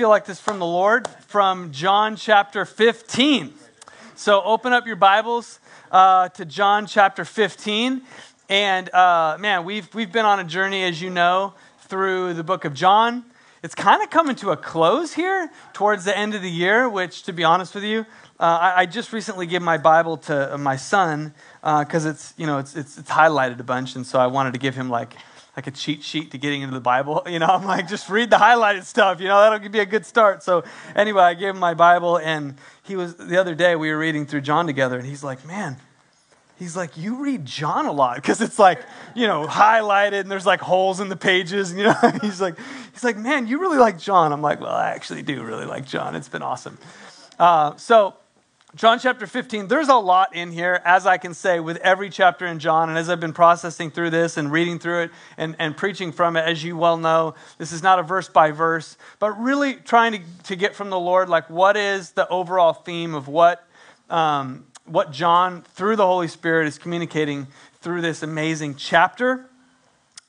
feel like this from the Lord from John chapter 15. So open up your Bibles uh, to John chapter 15. And uh, man, we've, we've been on a journey, as you know, through the book of John. It's kind of coming to a close here towards the end of the year, which, to be honest with you, uh, I, I, just recently gave my Bible to my son because uh, it's, you know, it's, it's, it's highlighted a bunch. And so I wanted to give him like like a cheat sheet to getting into the Bible. You know, I'm like, just read the highlighted stuff. You know, that'll be a good start. So anyway, I gave him my Bible, and he was the other day we were reading through John together, and he's like, man. He's like, you read John a lot because it's like, you know, highlighted and there's like holes in the pages. And, you know, he's like, he's like, man, you really like John. I'm like, well, I actually do really like John. It's been awesome. Uh, so John chapter 15, there's a lot in here, as I can say, with every chapter in John. And as I've been processing through this and reading through it and, and preaching from it, as you well know, this is not a verse by verse, but really trying to, to get from the Lord, like, what is the overall theme of what, um, what John, through the Holy Spirit, is communicating through this amazing chapter.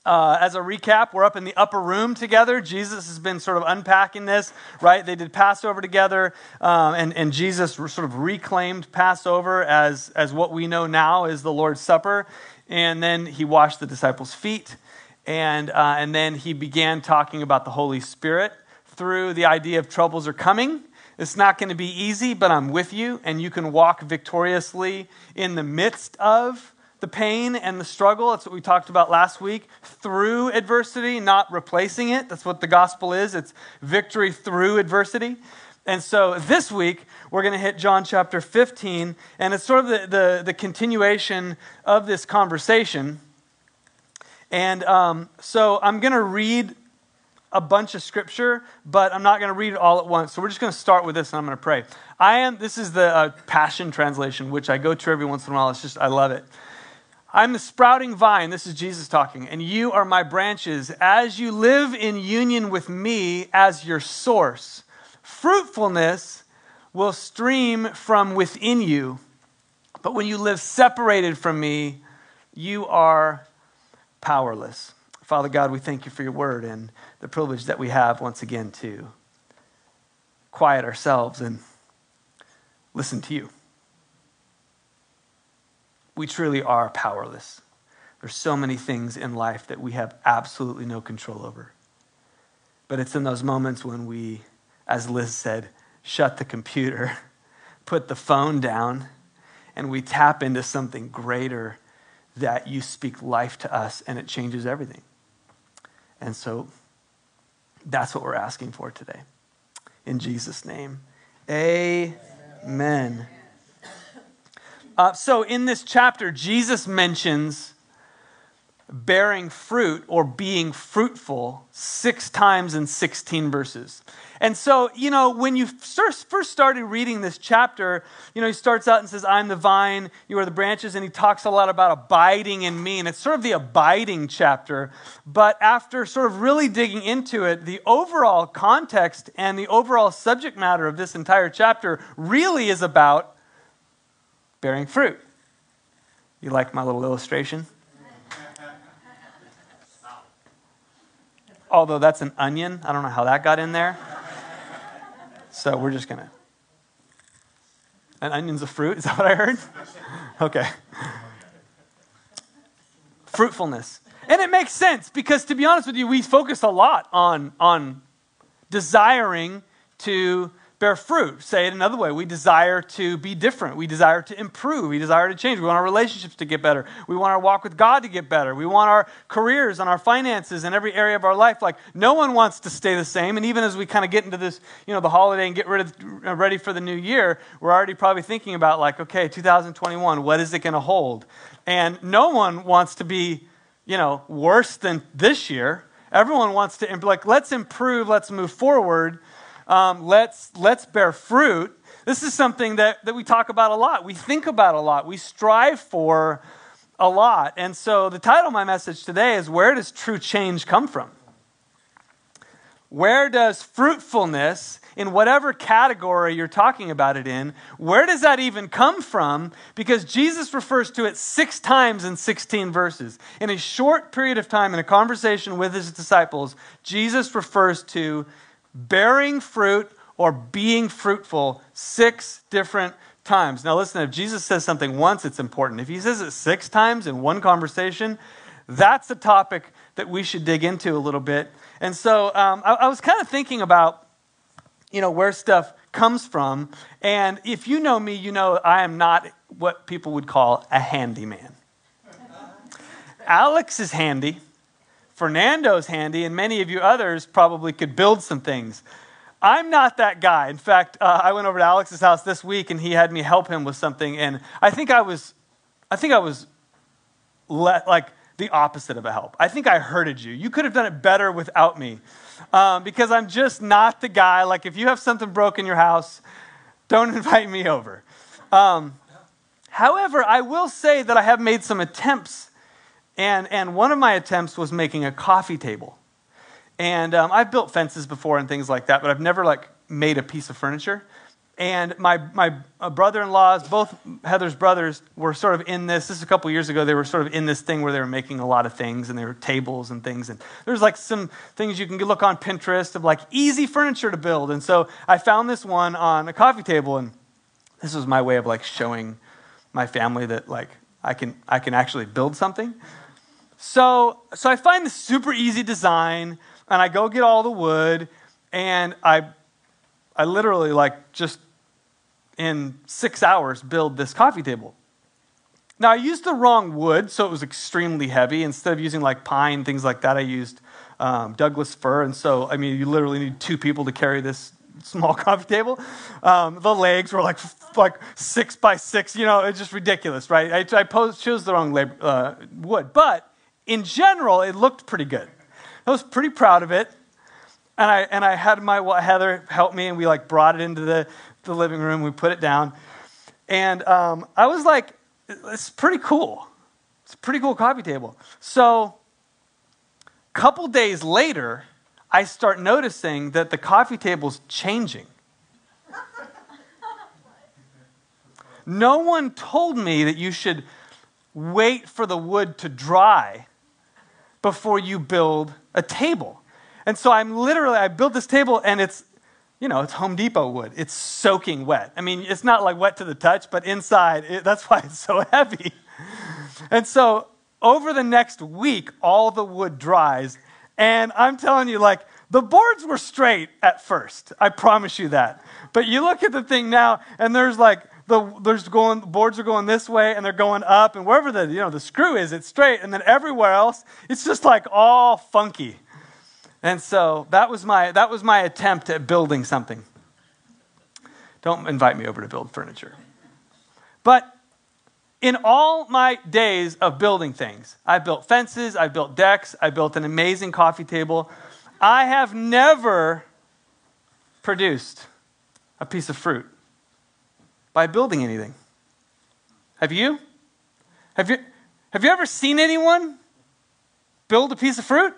Uh, as a recap, we're up in the upper room together. Jesus has been sort of unpacking this, right? They did Passover together, um, and, and Jesus sort of reclaimed Passover as, as what we know now is the Lord's Supper. And then he washed the disciples' feet. And, uh, and then he began talking about the Holy Spirit through the idea of troubles are coming. It's not going to be easy, but I'm with you, and you can walk victoriously in the midst of the pain and the struggle. That's what we talked about last week. Through adversity, not replacing it. That's what the gospel is it's victory through adversity. And so this week, we're going to hit John chapter 15, and it's sort of the, the, the continuation of this conversation. And um, so I'm going to read a bunch of scripture, but I'm not going to read it all at once. So we're just going to start with this, and I'm going to pray. I am. This is the uh, Passion translation, which I go to every once in a while. It's just I love it. I'm the sprouting vine, this is Jesus talking, and you are my branches. As you live in union with me as your source, fruitfulness will stream from within you. But when you live separated from me, you are powerless. Father God, we thank you for your word and the privilege that we have once again to quiet ourselves and listen to you we truly are powerless. There's so many things in life that we have absolutely no control over. But it's in those moments when we, as Liz said, shut the computer, put the phone down, and we tap into something greater that you speak life to us and it changes everything. And so that's what we're asking for today. In Jesus' name, amen. amen. Uh, so, in this chapter, Jesus mentions bearing fruit or being fruitful six times in 16 verses. And so, you know, when you first started reading this chapter, you know, he starts out and says, I'm the vine, you are the branches, and he talks a lot about abiding in me. And it's sort of the abiding chapter. But after sort of really digging into it, the overall context and the overall subject matter of this entire chapter really is about bearing fruit. You like my little illustration? Although that's an onion, I don't know how that got in there. So we're just going to. An onion's a fruit? Is that what I heard? Okay. Fruitfulness. And it makes sense because, to be honest with you, we focus a lot on, on desiring to bear fruit. Say it another way. We desire to be different. We desire to improve. We desire to change. We want our relationships to get better. We want our walk with God to get better. We want our careers and our finances and every area of our life. Like no one wants to stay the same. And even as we kind of get into this, you know, the holiday and get rid of, uh, ready for the new year, we're already probably thinking about like, okay, 2021, what is it going to hold? And no one wants to be, you know, worse than this year. Everyone wants to, like, let's improve, let's move forward um, let's, let's bear fruit. This is something that, that we talk about a lot. We think about a lot. We strive for a lot. And so the title of my message today is Where Does True Change Come From? Where does fruitfulness, in whatever category you're talking about it in, where does that even come from? Because Jesus refers to it six times in 16 verses. In a short period of time, in a conversation with his disciples, Jesus refers to bearing fruit or being fruitful six different times. Now, listen, if Jesus says something once, it's important. If he says it six times in one conversation, that's a topic that we should dig into a little bit. And so um, I, I was kind of thinking about, you know, where stuff comes from. And if you know me, you know I am not what people would call a handyman. Alex is handy. Fernando's handy, and many of you others probably could build some things. I'm not that guy. In fact, uh, I went over to Alex's house this week, and he had me help him with something, and I think I was, I think I was, le- like the opposite of a help. I think I hurted you. You could have done it better without me, um, because I'm just not the guy. Like if you have something broke in your house, don't invite me over. Um, however, I will say that I have made some attempts and, and one of my attempts was making a coffee table. And um, I've built fences before and things like that, but I've never like made a piece of furniture. And my, my uh, brother-in-laws, both Heather's brothers, were sort of in this. This is a couple years ago. They were sort of in this thing where they were making a lot of things, and they were tables and things. And there's like some things you can look on Pinterest of like easy furniture to build. And so I found this one on a coffee table, and this was my way of like showing my family that like I can I can actually build something. So, so I find this super easy design, and I go get all the wood, and I, I literally like just in six hours build this coffee table. Now I used the wrong wood, so it was extremely heavy. Instead of using like pine things like that, I used um, Douglas fir, and so I mean you literally need two people to carry this small coffee table. Um, the legs were like like six by six, you know, it's just ridiculous, right? I, I chose the wrong uh, wood, but in general, it looked pretty good. I was pretty proud of it. And I, and I had my Heather help me, and we like brought it into the, the living room. We put it down. And um, I was like, it's pretty cool. It's a pretty cool coffee table. So a couple days later, I start noticing that the coffee table's changing. no one told me that you should wait for the wood to dry before you build a table. And so I'm literally, I built this table and it's, you know, it's Home Depot wood. It's soaking wet. I mean, it's not like wet to the touch, but inside, it, that's why it's so heavy. And so over the next week, all the wood dries. And I'm telling you, like, the boards were straight at first. I promise you that. But you look at the thing now, and there's like the there's going boards are going this way and they're going up and wherever the you know the screw is it's straight. And then everywhere else it's just like all funky. And so that was my that was my attempt at building something. Don't invite me over to build furniture. But in all my days of building things i built fences i built decks i built an amazing coffee table i have never produced a piece of fruit by building anything. Have you? Have you, have you ever seen anyone build a piece of fruit?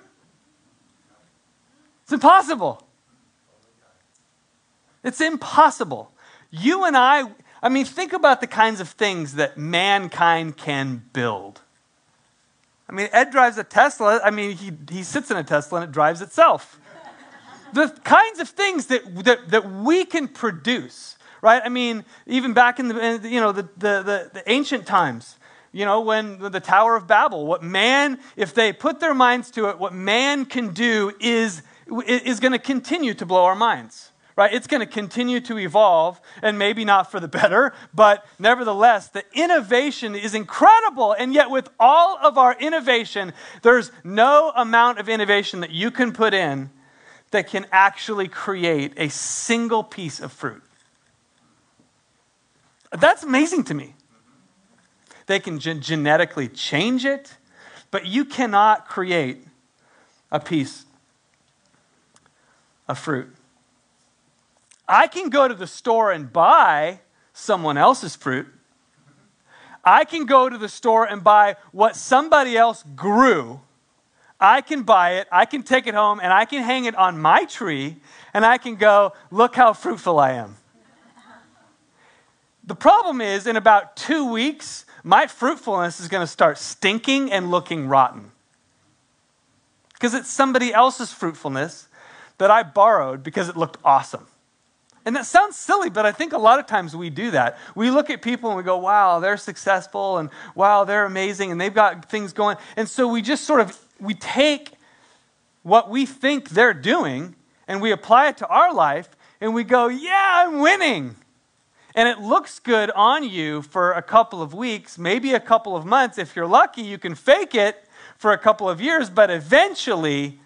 It's impossible. It's impossible. You and I, I mean, think about the kinds of things that mankind can build. I mean, Ed drives a Tesla. I mean, he, he sits in a Tesla and it drives itself. the kinds of things that, that, that we can produce right? I mean, even back in the, you know, the, the, the, the ancient times, you know, when the Tower of Babel, what man, if they put their minds to it, what man can do is, is going to continue to blow our minds right? It's going to continue to evolve, and maybe not for the better, but nevertheless, the innovation is incredible. And yet, with all of our innovation, there's no amount of innovation that you can put in that can actually create a single piece of fruit. That's amazing to me. They can gen- genetically change it, but you cannot create a piece of fruit. I can go to the store and buy someone else's fruit. I can go to the store and buy what somebody else grew. I can buy it, I can take it home, and I can hang it on my tree, and I can go, look how fruitful I am. The problem is, in about two weeks, my fruitfulness is going to start stinking and looking rotten. Because it's somebody else's fruitfulness that I borrowed because it looked awesome. And that sounds silly, but I think a lot of times we do that. We look at people and we go, wow, they're successful and wow, they're amazing and they've got things going. And so we just sort of we take what we think they're doing and we apply it to our life and we go, yeah, I'm winning. And it looks good on you for a couple of weeks, maybe a couple of months. If you're lucky, you can fake it for a couple of years, but eventually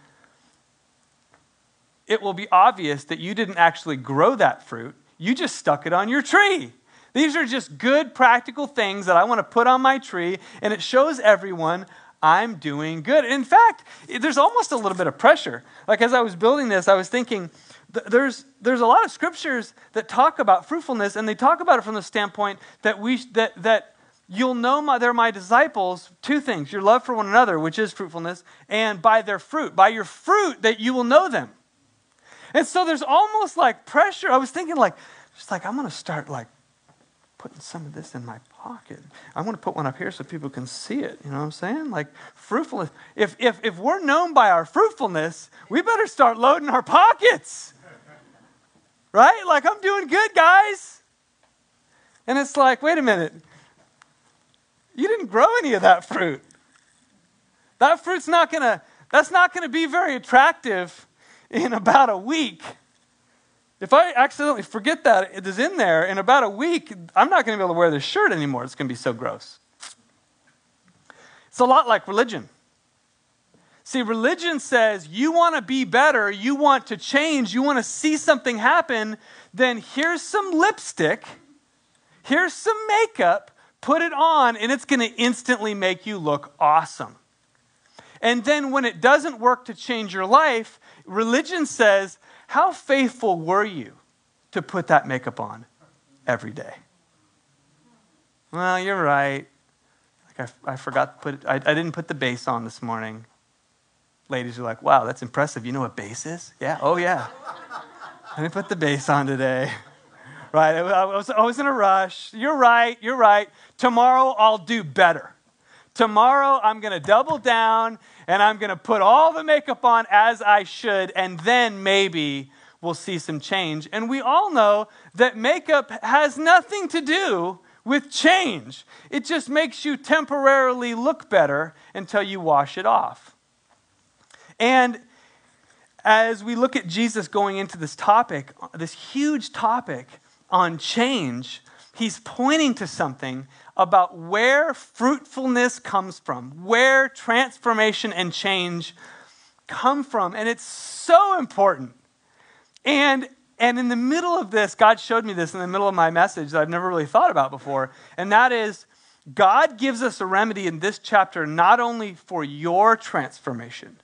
it will be obvious that you didn't actually grow that fruit. You just stuck it on your tree. These are just good, practical things that I want to put on my tree, and it shows everyone I'm doing good. In fact, there's almost a little bit of pressure. Like as I was building this, I was thinking, there's, there's a lot of scriptures that talk about fruitfulness, and they talk about it from the standpoint that, we, that, that you'll know my, they're my disciples, two things your love for one another, which is fruitfulness, and by their fruit. By your fruit, that you will know them. And so there's almost like pressure. I was thinking, like, just like, I'm going to start like putting some of this in my pocket. I want to put one up here so people can see it. You know what I'm saying? Like fruitfulness. If, if, if we're known by our fruitfulness, we better start loading our pockets. Right? Like, I'm doing good, guys. And it's like, wait a minute. You didn't grow any of that fruit. That fruit's not going to, that's not going to be very attractive in about a week. If I accidentally forget that it is in there in about a week, I'm not going to be able to wear this shirt anymore. It's going to be so gross. It's a lot like religion. See, religion says you want to be better, you want to change, you want to see something happen, then here's some lipstick, here's some makeup, put it on, and it's going to instantly make you look awesome. And then when it doesn't work to change your life, religion says, How faithful were you to put that makeup on every day? Well, you're right. Like I, I forgot to put I, I didn't put the base on this morning. Ladies are like, wow, that's impressive. You know what base is? Yeah, oh yeah. I didn't put the base on today. Right, I was, I was in a rush. You're right, you're right. Tomorrow I'll do better. Tomorrow I'm going to double down and I'm going to put all the makeup on as I should, and then maybe we'll see some change. And we all know that makeup has nothing to do with change, it just makes you temporarily look better until you wash it off. And as we look at Jesus going into this topic, this huge topic on change, he's pointing to something about where fruitfulness comes from, where transformation and change come from. And it's so important. And, and in the middle of this, God showed me this in the middle of my message that I've never really thought about before. And that is, God gives us a remedy in this chapter not only for your transformation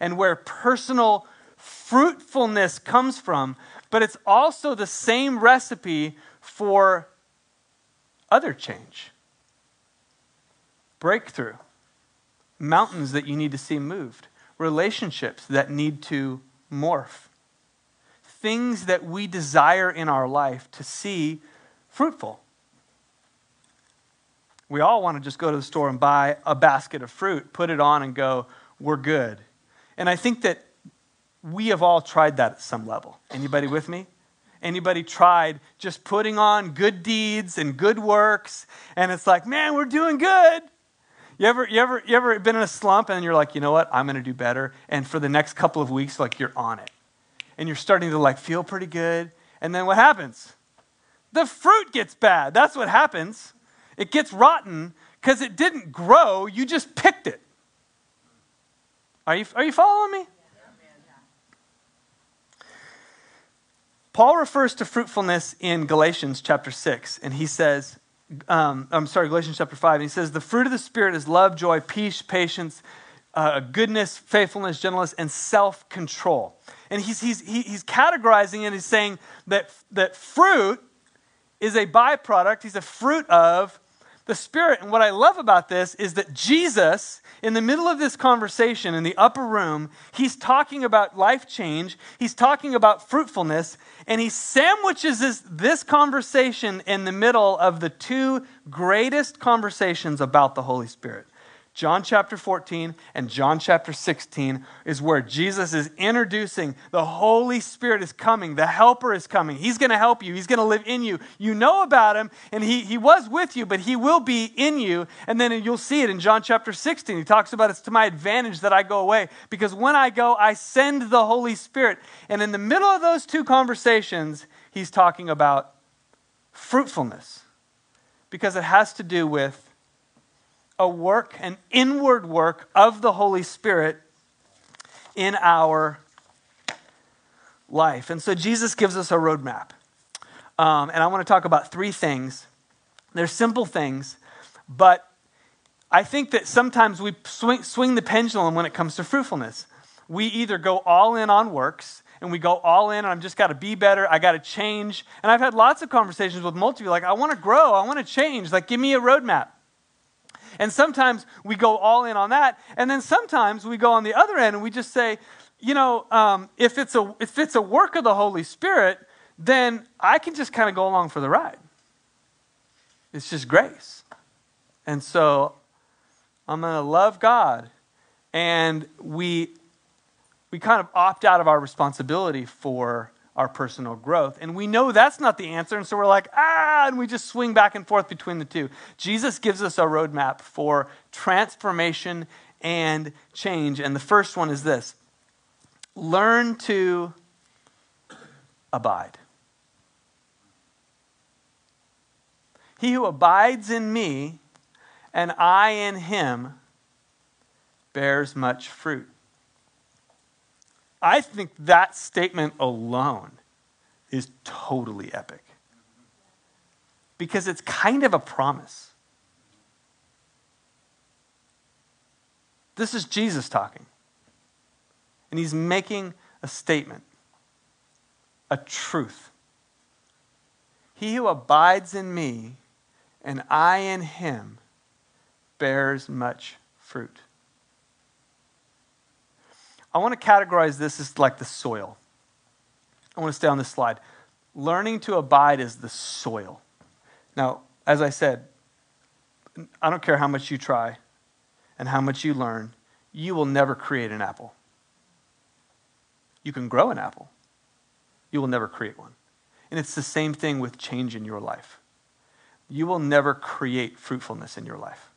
and where personal fruitfulness comes from, but it's also the same recipe for other change breakthrough, mountains that you need to see moved, relationships that need to morph, things that we desire in our life to see fruitful. We all want to just go to the store and buy a basket of fruit, put it on, and go, we're good. And I think that we have all tried that at some level. Anybody with me? Anybody tried just putting on good deeds and good works, and it's like, man, we're doing good. You ever, you, ever, you ever been in a slump and you're like, you know what, I'm going to do better. And for the next couple of weeks, like you're on it. And you're starting to like feel pretty good. And then what happens? The fruit gets bad. That's what happens. It gets rotten because it didn't grow. You just picked it. Are you, are you following me? Paul refers to fruitfulness in Galatians chapter 6, and he says, um, I'm sorry, Galatians chapter 5, and he says, The fruit of the Spirit is love, joy, peace, patience, uh, goodness, faithfulness, gentleness, and self control. And he's, he's, he's categorizing it, he's saying that, that fruit is a byproduct, he's a fruit of the Spirit. And what I love about this is that Jesus, in the middle of this conversation in the upper room, he's talking about life change, he's talking about fruitfulness, and he sandwiches this, this conversation in the middle of the two greatest conversations about the Holy Spirit. John chapter 14 and John chapter 16 is where Jesus is introducing the Holy Spirit is coming, the Helper is coming. He's going to help you, He's going to live in you. You know about Him, and he, he was with you, but He will be in you. And then you'll see it in John chapter 16. He talks about it's to my advantage that I go away, because when I go, I send the Holy Spirit. And in the middle of those two conversations, He's talking about fruitfulness, because it has to do with a work, an inward work of the Holy Spirit in our life. And so Jesus gives us a roadmap. Um, and I want to talk about three things. They're simple things, but I think that sometimes we swing, swing the pendulum when it comes to fruitfulness. We either go all in on works and we go all in and I've just got to be better, I got to change. And I've had lots of conversations with multiple like, I want to grow, I want to change, like, give me a roadmap. And sometimes we go all in on that. And then sometimes we go on the other end and we just say, you know, um, if, it's a, if it's a work of the Holy Spirit, then I can just kind of go along for the ride. It's just grace. And so I'm going to love God. And we, we kind of opt out of our responsibility for our personal growth. And we know that's not the answer. And so we're like, ah, and we just swing back and forth between the two. Jesus gives us a roadmap for transformation and change. And the first one is this learn to abide. He who abides in me and I in him bears much fruit. I think that statement alone is totally epic because it's kind of a promise. This is Jesus talking, and he's making a statement, a truth. He who abides in me and I in him bears much fruit. I want to categorize this as like the soil. I want to stay on this slide. Learning to abide is the soil. Now, as I said, I don't care how much you try and how much you learn, you will never create an apple. You can grow an apple, you will never create one. And it's the same thing with change in your life. You will never create fruitfulness in your life.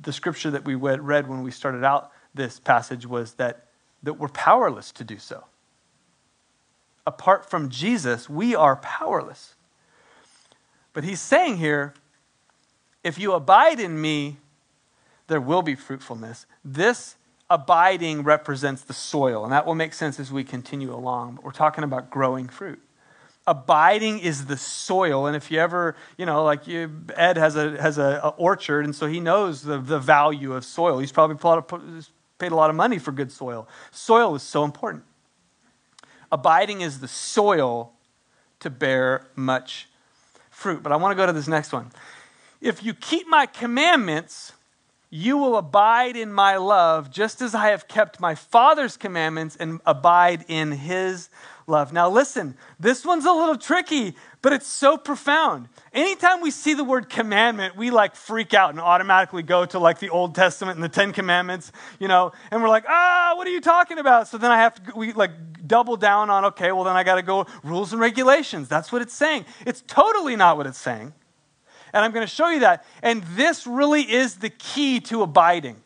The scripture that we read when we started out this passage was that, that we're powerless to do so. Apart from Jesus, we are powerless. But he's saying here if you abide in me, there will be fruitfulness. This abiding represents the soil, and that will make sense as we continue along. But we're talking about growing fruit abiding is the soil and if you ever you know like you, ed has a has a, a, orchard and so he knows the, the value of soil he's probably paid a lot of money for good soil. Soil is so important. Abiding is the soil to bear much fruit. But I want to go to this next one. If you keep my commandments, you will abide in my love, just as I have kept my Father's commandments and abide in his love. Now, listen, this one's a little tricky, but it's so profound. Anytime we see the word commandment, we like freak out and automatically go to like the Old Testament and the Ten Commandments, you know, and we're like, ah, what are you talking about? So then I have to, we like double down on, okay, well, then I got to go rules and regulations. That's what it's saying. It's totally not what it's saying. And I'm going to show you that. And this really is the key to abiding.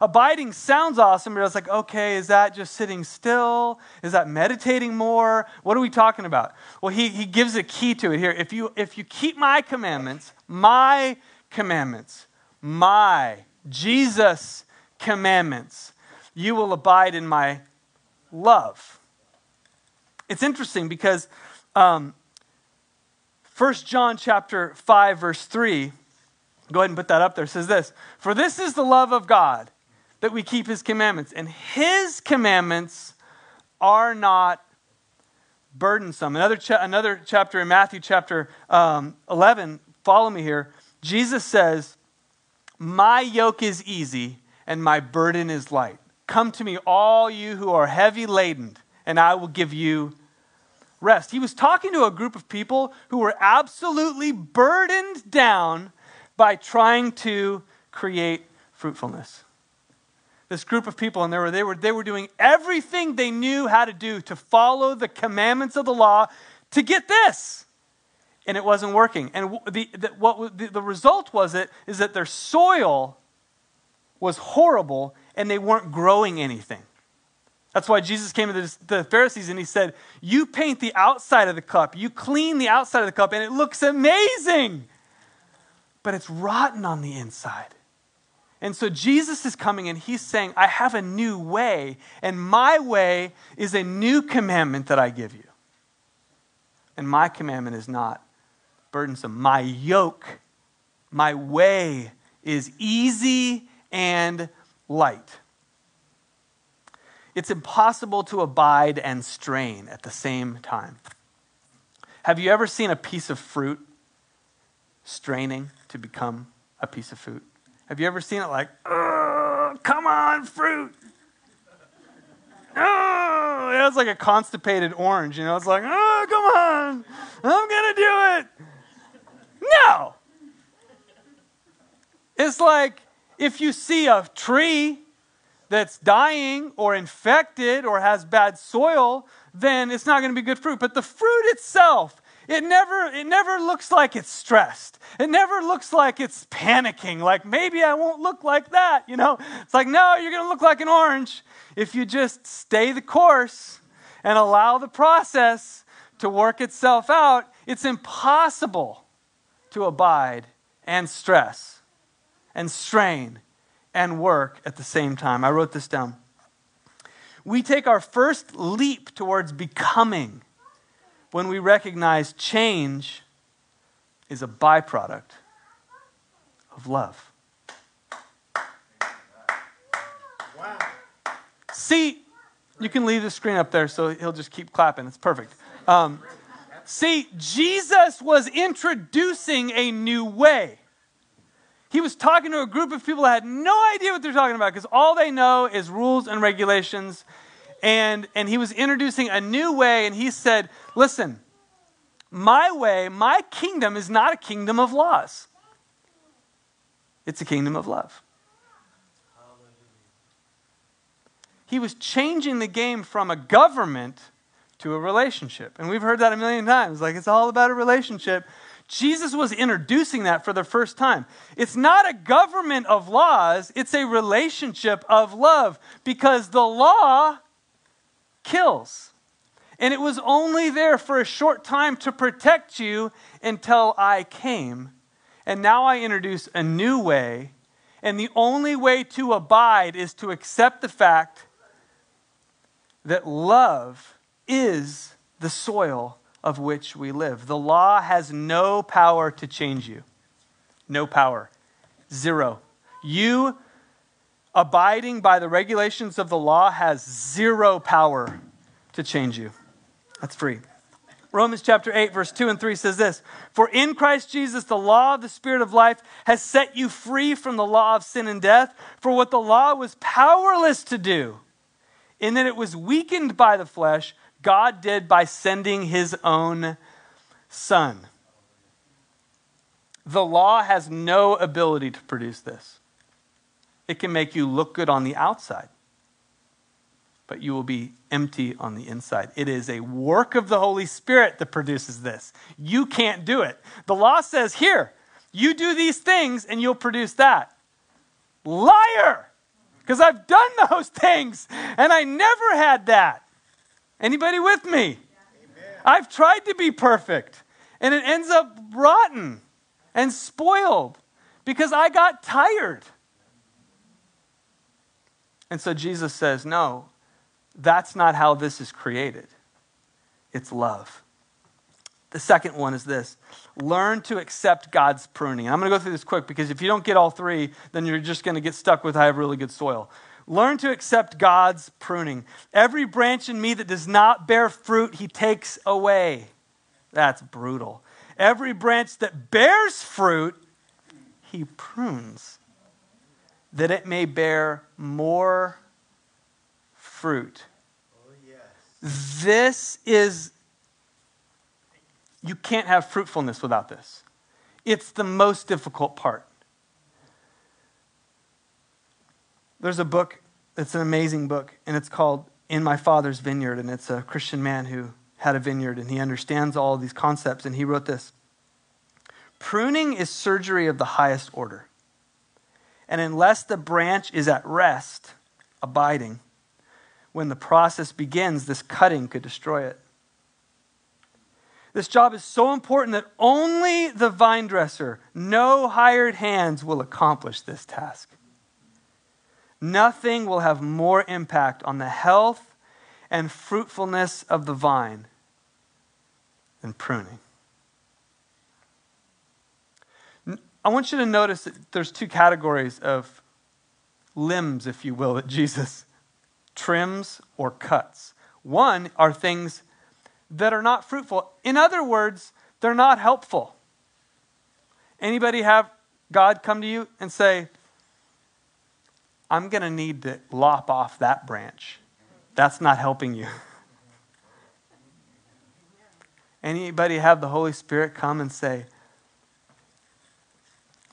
Abiding sounds awesome, but it's like, okay, is that just sitting still? Is that meditating more? What are we talking about? Well, he, he gives a key to it here. If you, if you keep my commandments, my commandments, my, Jesus' commandments, you will abide in my love. It's interesting because um, 1 John chapter 5, verse 3, go ahead and put that up there, says this For this is the love of God that we keep his commandments. And his commandments are not burdensome. Another, cha- another chapter in Matthew, chapter um, 11, follow me here. Jesus says, My yoke is easy and my burden is light. Come to me, all you who are heavy laden, and I will give you rest. He was talking to a group of people who were absolutely burdened down by trying to create fruitfulness. This group of people, and they were, they, were, they were doing everything they knew how to do to follow the commandments of the law to get this. And it wasn't working. And the, the, what, the, the result was it is that their soil was horrible and they weren't growing anything. That's why Jesus came to the Pharisees and he said, You paint the outside of the cup, you clean the outside of the cup, and it looks amazing, but it's rotten on the inside. And so Jesus is coming and he's saying, I have a new way, and my way is a new commandment that I give you. And my commandment is not burdensome. My yoke, my way is easy and light. It's impossible to abide and strain at the same time. Have you ever seen a piece of fruit straining to become a piece of fruit? Have you ever seen it like, come on, fruit? Oh, it was like a constipated orange, you know? It's like, oh, come on, I'm going to do it. No. It's like if you see a tree that's dying or infected or has bad soil, then it's not going to be good fruit. But the fruit itself, it never, it never looks like it's stressed. It never looks like it's panicking, like maybe I won't look like that, you know? It's like, no, you're going to look like an orange if you just stay the course and allow the process to work itself out. It's impossible to abide and stress and strain and work at the same time. I wrote this down. We take our first leap towards becoming when we recognize change is a byproduct of love. Wow. See, you can leave the screen up there so he'll just keep clapping. It's perfect. Um, see, Jesus was introducing a new way. He was talking to a group of people that had no idea what they're talking about because all they know is rules and regulations. And, and he was introducing a new way, and he said, Listen, my way, my kingdom is not a kingdom of laws, it's a kingdom of love. He was changing the game from a government to a relationship. And we've heard that a million times. Like, it's all about a relationship. Jesus was introducing that for the first time. It's not a government of laws, it's a relationship of love because the law kills. And it was only there for a short time to protect you until I came. And now I introduce a new way. And the only way to abide is to accept the fact that love is the soil of which we live. The law has no power to change you. No power. Zero. You abiding by the regulations of the law has zero power to change you. That's free. Romans chapter 8, verse 2 and 3 says this For in Christ Jesus, the law of the Spirit of life has set you free from the law of sin and death. For what the law was powerless to do, in that it was weakened by the flesh, God did by sending his own son. The law has no ability to produce this. It can make you look good on the outside, but you will be empty on the inside. It is a work of the Holy Spirit that produces this. You can't do it. The law says, here, you do these things and you'll produce that. Liar! Because I've done those things and I never had that. Anybody with me? Amen. I've tried to be perfect, and it ends up rotten and spoiled because I got tired. And so Jesus says, No, that's not how this is created. It's love. The second one is this learn to accept God's pruning. I'm going to go through this quick because if you don't get all three, then you're just going to get stuck with I have really good soil. Learn to accept God's pruning. Every branch in me that does not bear fruit, he takes away. That's brutal. Every branch that bears fruit, he prunes, that it may bear more fruit. Oh, yes. This is, you can't have fruitfulness without this. It's the most difficult part. There's a book, it's an amazing book, and it's called In My Father's Vineyard, and it's a Christian man who had a vineyard, and he understands all these concepts, and he wrote this Pruning is surgery of the highest order. And unless the branch is at rest, abiding, when the process begins, this cutting could destroy it. This job is so important that only the vine dresser, no hired hands, will accomplish this task. Nothing will have more impact on the health and fruitfulness of the vine than pruning. I want you to notice that there's two categories of limbs, if you will, that Jesus trims or cuts. One are things that are not fruitful. In other words, they're not helpful. Anybody have God come to you and say, I'm going to need to lop off that branch. That's not helping you. Anybody have the Holy Spirit come and say,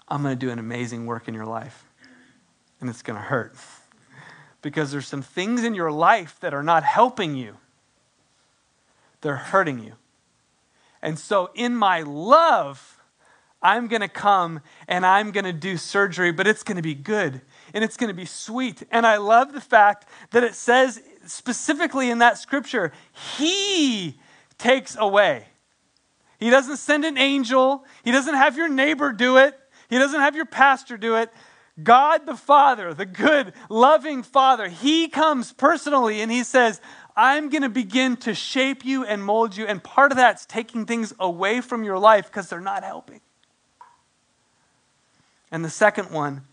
I'm going to do an amazing work in your life, and it's going to hurt? Because there's some things in your life that are not helping you, they're hurting you. And so, in my love, I'm going to come and I'm going to do surgery, but it's going to be good and it's going to be sweet. And I love the fact that it says specifically in that scripture, He takes away. He doesn't send an angel, He doesn't have your neighbor do it, He doesn't have your pastor do it. God the Father, the good, loving Father, He comes personally and He says, I'm going to begin to shape you and mold you. And part of that's taking things away from your life because they're not helping. And the second one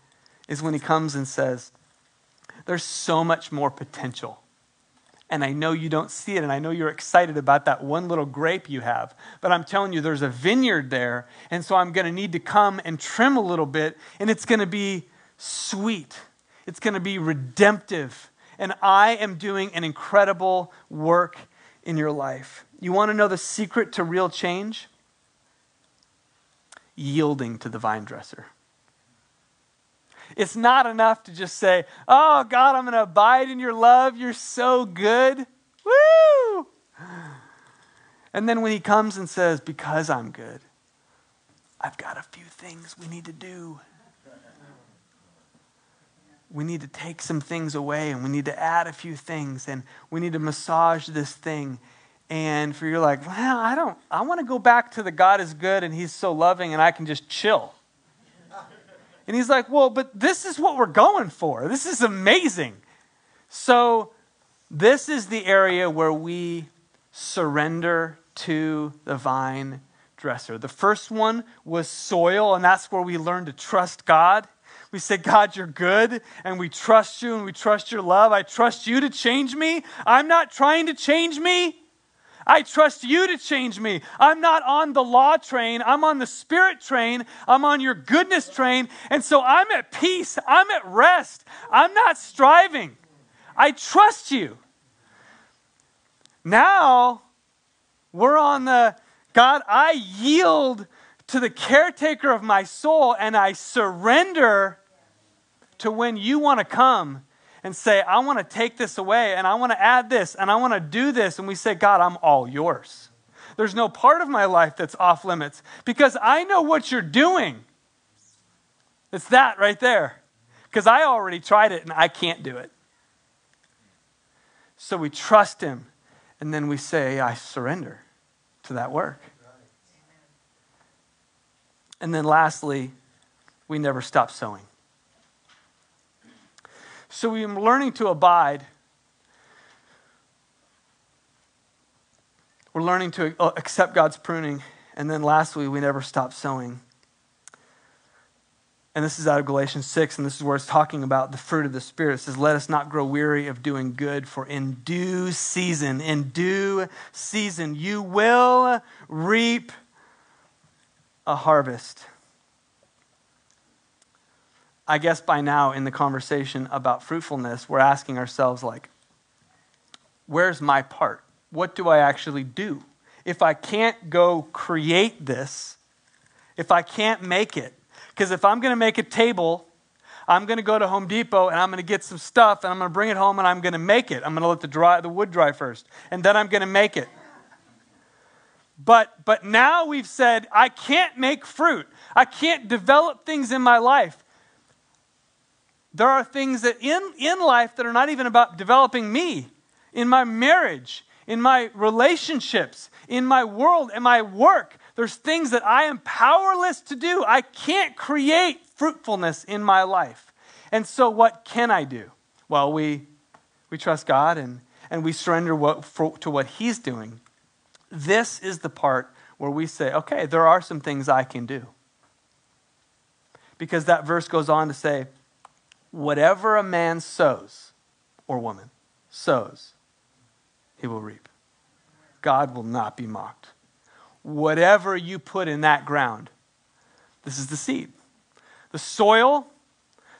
is when He comes and says, There's so much more potential and I know you don't see it, and I know you're excited about that one little grape you have. But I'm telling you, there's a vineyard there, and so I'm going to need to come and trim a little bit, and it's going to be sweet. It's going to be redemptive. And I am doing an incredible work in your life. You want to know the secret to real change? Yielding to the vine dresser. It's not enough to just say, Oh, God, I'm going to abide in your love. You're so good. Woo! And then when he comes and says, Because I'm good, I've got a few things we need to do. We need to take some things away and we need to add a few things and we need to massage this thing. And for you're like, well, I don't, I want to go back to the God is good and he's so loving and I can just chill. And he's like, Well, but this is what we're going for. This is amazing. So, this is the area where we surrender to the vine dresser. The first one was soil, and that's where we learn to trust God. We say, God, you're good, and we trust you, and we trust your love. I trust you to change me. I'm not trying to change me. I trust you to change me. I'm not on the law train. I'm on the spirit train. I'm on your goodness train. And so I'm at peace. I'm at rest. I'm not striving. I trust you. Now we're on the God, I yield to the caretaker of my soul and I surrender to when you want to come and say, I want to take this away and I want to add this and I want to do this. And we say, God, I'm all yours. There's no part of my life that's off limits because I know what you're doing. It's that right there. Because I already tried it and I can't do it. So we trust Him and then we say, I surrender to that work. And then lastly, we never stop sowing. So we're learning to abide. We're learning to uh, accept God's pruning. And then lastly, we never stop sowing. And this is out of Galatians 6, and this is where it's talking about the fruit of the Spirit. It says, Let us not grow weary of doing good, for in due season, in due season, you will reap a harvest. I guess by now in the conversation about fruitfulness, we're asking ourselves, like, where's my part? What do I actually do? If I can't go create this, if I can't make it, because if I'm going to make a table, I'm going to go to Home Depot and I'm going to get some stuff and I'm going to bring it home and I'm going to make it. I'm going to let the, dry, the wood dry first and then I'm going to make it. But, but now we've said, I can't make fruit. I can't develop things in my life. There are things that in, in life that are not even about developing me, in my marriage, in my relationships, in my world, in my work. There's things that I am powerless to do. I can't create fruitfulness in my life. And so, what can I do? Well, we, we trust God and, and we surrender what, for, to what He's doing. This is the part where we say, okay, there are some things I can do. Because that verse goes on to say, whatever a man sows, or woman sows, he will reap. God will not be mocked. Whatever you put in that ground, this is the seed. The soil,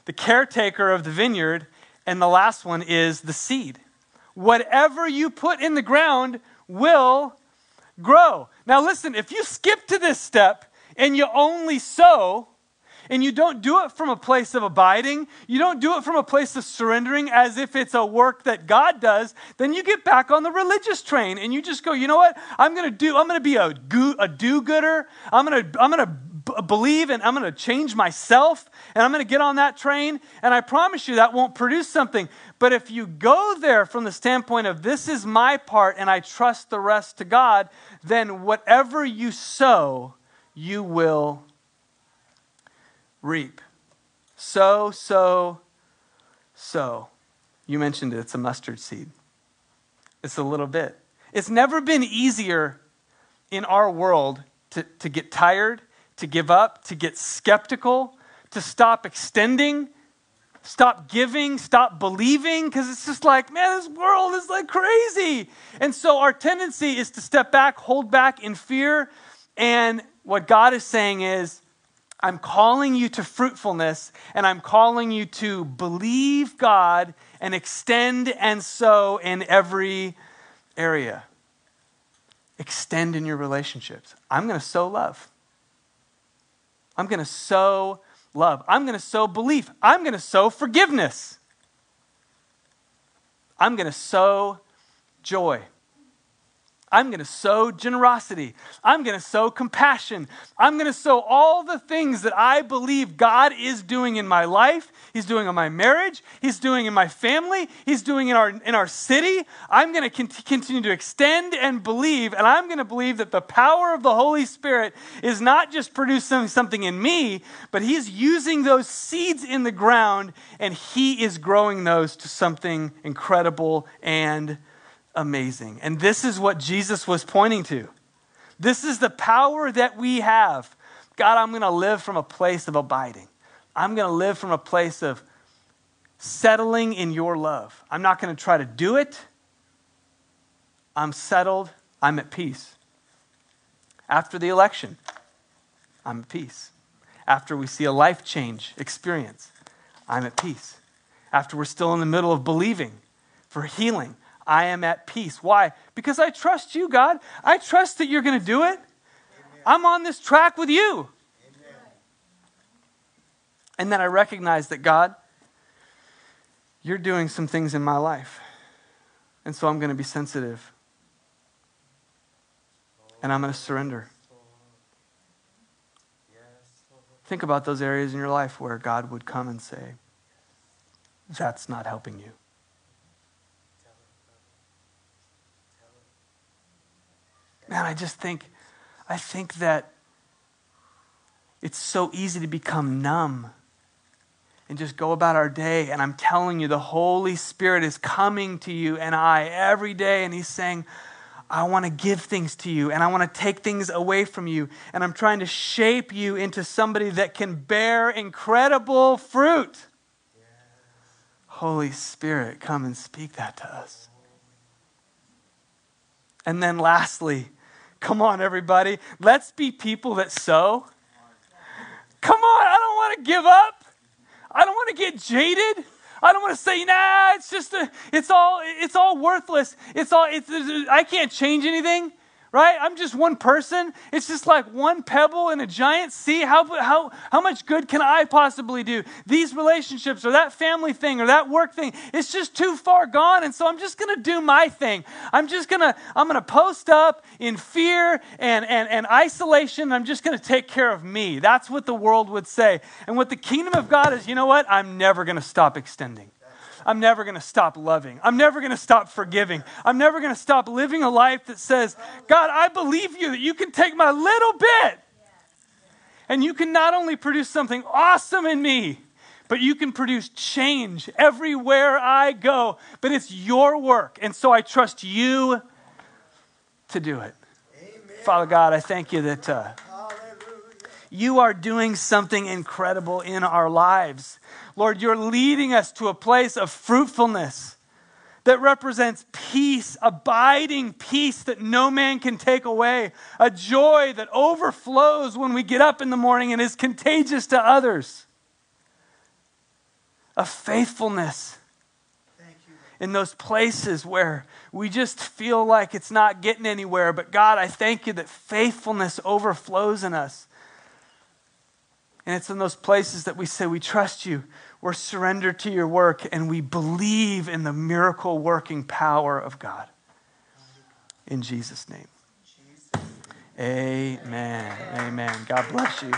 the caretaker of the vineyard, and the last one is the seed. Whatever you put in the ground will grow. Now, listen, if you skip to this step and you only sow, and you don't do it from a place of abiding, you don't do it from a place of surrendering as if it's a work that God does, then you get back on the religious train and you just go, you know what? I'm going to do, I'm going to be a, go, a do gooder. I'm going to, I'm going to believe and I'm going to change myself and I'm going to get on that train. And I promise you that won't produce something. But if you go there from the standpoint of this is my part and I trust the rest to God, then whatever you sow, you will reap. Sow, sow, sow. You mentioned it, it's a mustard seed. It's a little bit. It's never been easier in our world to, to get tired, to give up, to get skeptical, to stop extending, stop giving, stop believing, because it's just like, man, this world is like crazy. And so our tendency is to step back, hold back in fear. And what God is saying is, I'm calling you to fruitfulness and I'm calling you to believe God and extend and sow in every area. Extend in your relationships. I'm going to sow love. I'm going to sow love. I'm going to sow belief. I'm going to sow forgiveness. I'm going to sow joy. I'm going to sow generosity. I'm going to sow compassion. I'm going to sow all the things that I believe God is doing in my life. He's doing in my marriage. He's doing in my family. He's doing in our, in our city. I'm going to continue to extend and believe. And I'm going to believe that the power of the Holy Spirit is not just producing something in me, but He's using those seeds in the ground and He is growing those to something incredible and amazing. And this is what Jesus was pointing to. This is the power that we have. God, I'm going to live from a place of abiding. I'm going to live from a place of settling in your love. I'm not going to try to do it. I'm settled. I'm at peace. After the election, I'm at peace. After we see a life change experience, I'm at peace. After we're still in the middle of believing for healing, I am at peace. Why? Because I trust you, God. I trust that you're going to do it. Amen. I'm on this track with you. Amen. And then I recognize that, God, you're doing some things in my life. And so I'm going to be sensitive. And I'm going to surrender. Think about those areas in your life where God would come and say, That's not helping you. Man, I just think, I think that it's so easy to become numb and just go about our day. And I'm telling you, the Holy Spirit is coming to you and I every day, and He's saying, I want to give things to you and I want to take things away from you. And I'm trying to shape you into somebody that can bear incredible fruit. Yes. Holy Spirit, come and speak that to us. And then lastly, come on, everybody, let's be people that sow. Come on, I don't want to give up. I don't want to get jaded. I don't want to say, nah, it's just a, it's all, it's all worthless. It's all, it's, I can't change anything. Right? I'm just one person. It's just like one pebble in a giant sea. How, how, how much good can I possibly do? These relationships or that family thing or that work thing, it's just too far gone. And so I'm just going to do my thing. I'm just going to, I'm going to post up in fear and, and, and isolation. I'm just going to take care of me. That's what the world would say. And what the kingdom of God is, you know what? I'm never going to stop extending. I'm never going to stop loving. I'm never going to stop forgiving. I'm never going to stop living a life that says, God, I believe you that you can take my little bit and you can not only produce something awesome in me, but you can produce change everywhere I go. But it's your work. And so I trust you to do it. Amen. Father God, I thank you that uh, you are doing something incredible in our lives. Lord, you're leading us to a place of fruitfulness that represents peace, abiding peace that no man can take away, a joy that overflows when we get up in the morning and is contagious to others, a faithfulness in those places where we just feel like it's not getting anywhere. But God, I thank you that faithfulness overflows in us. And it's in those places that we say, We trust you, we're surrendered to your work, and we believe in the miracle working power of God. In Jesus' name. Amen. Amen. God bless you.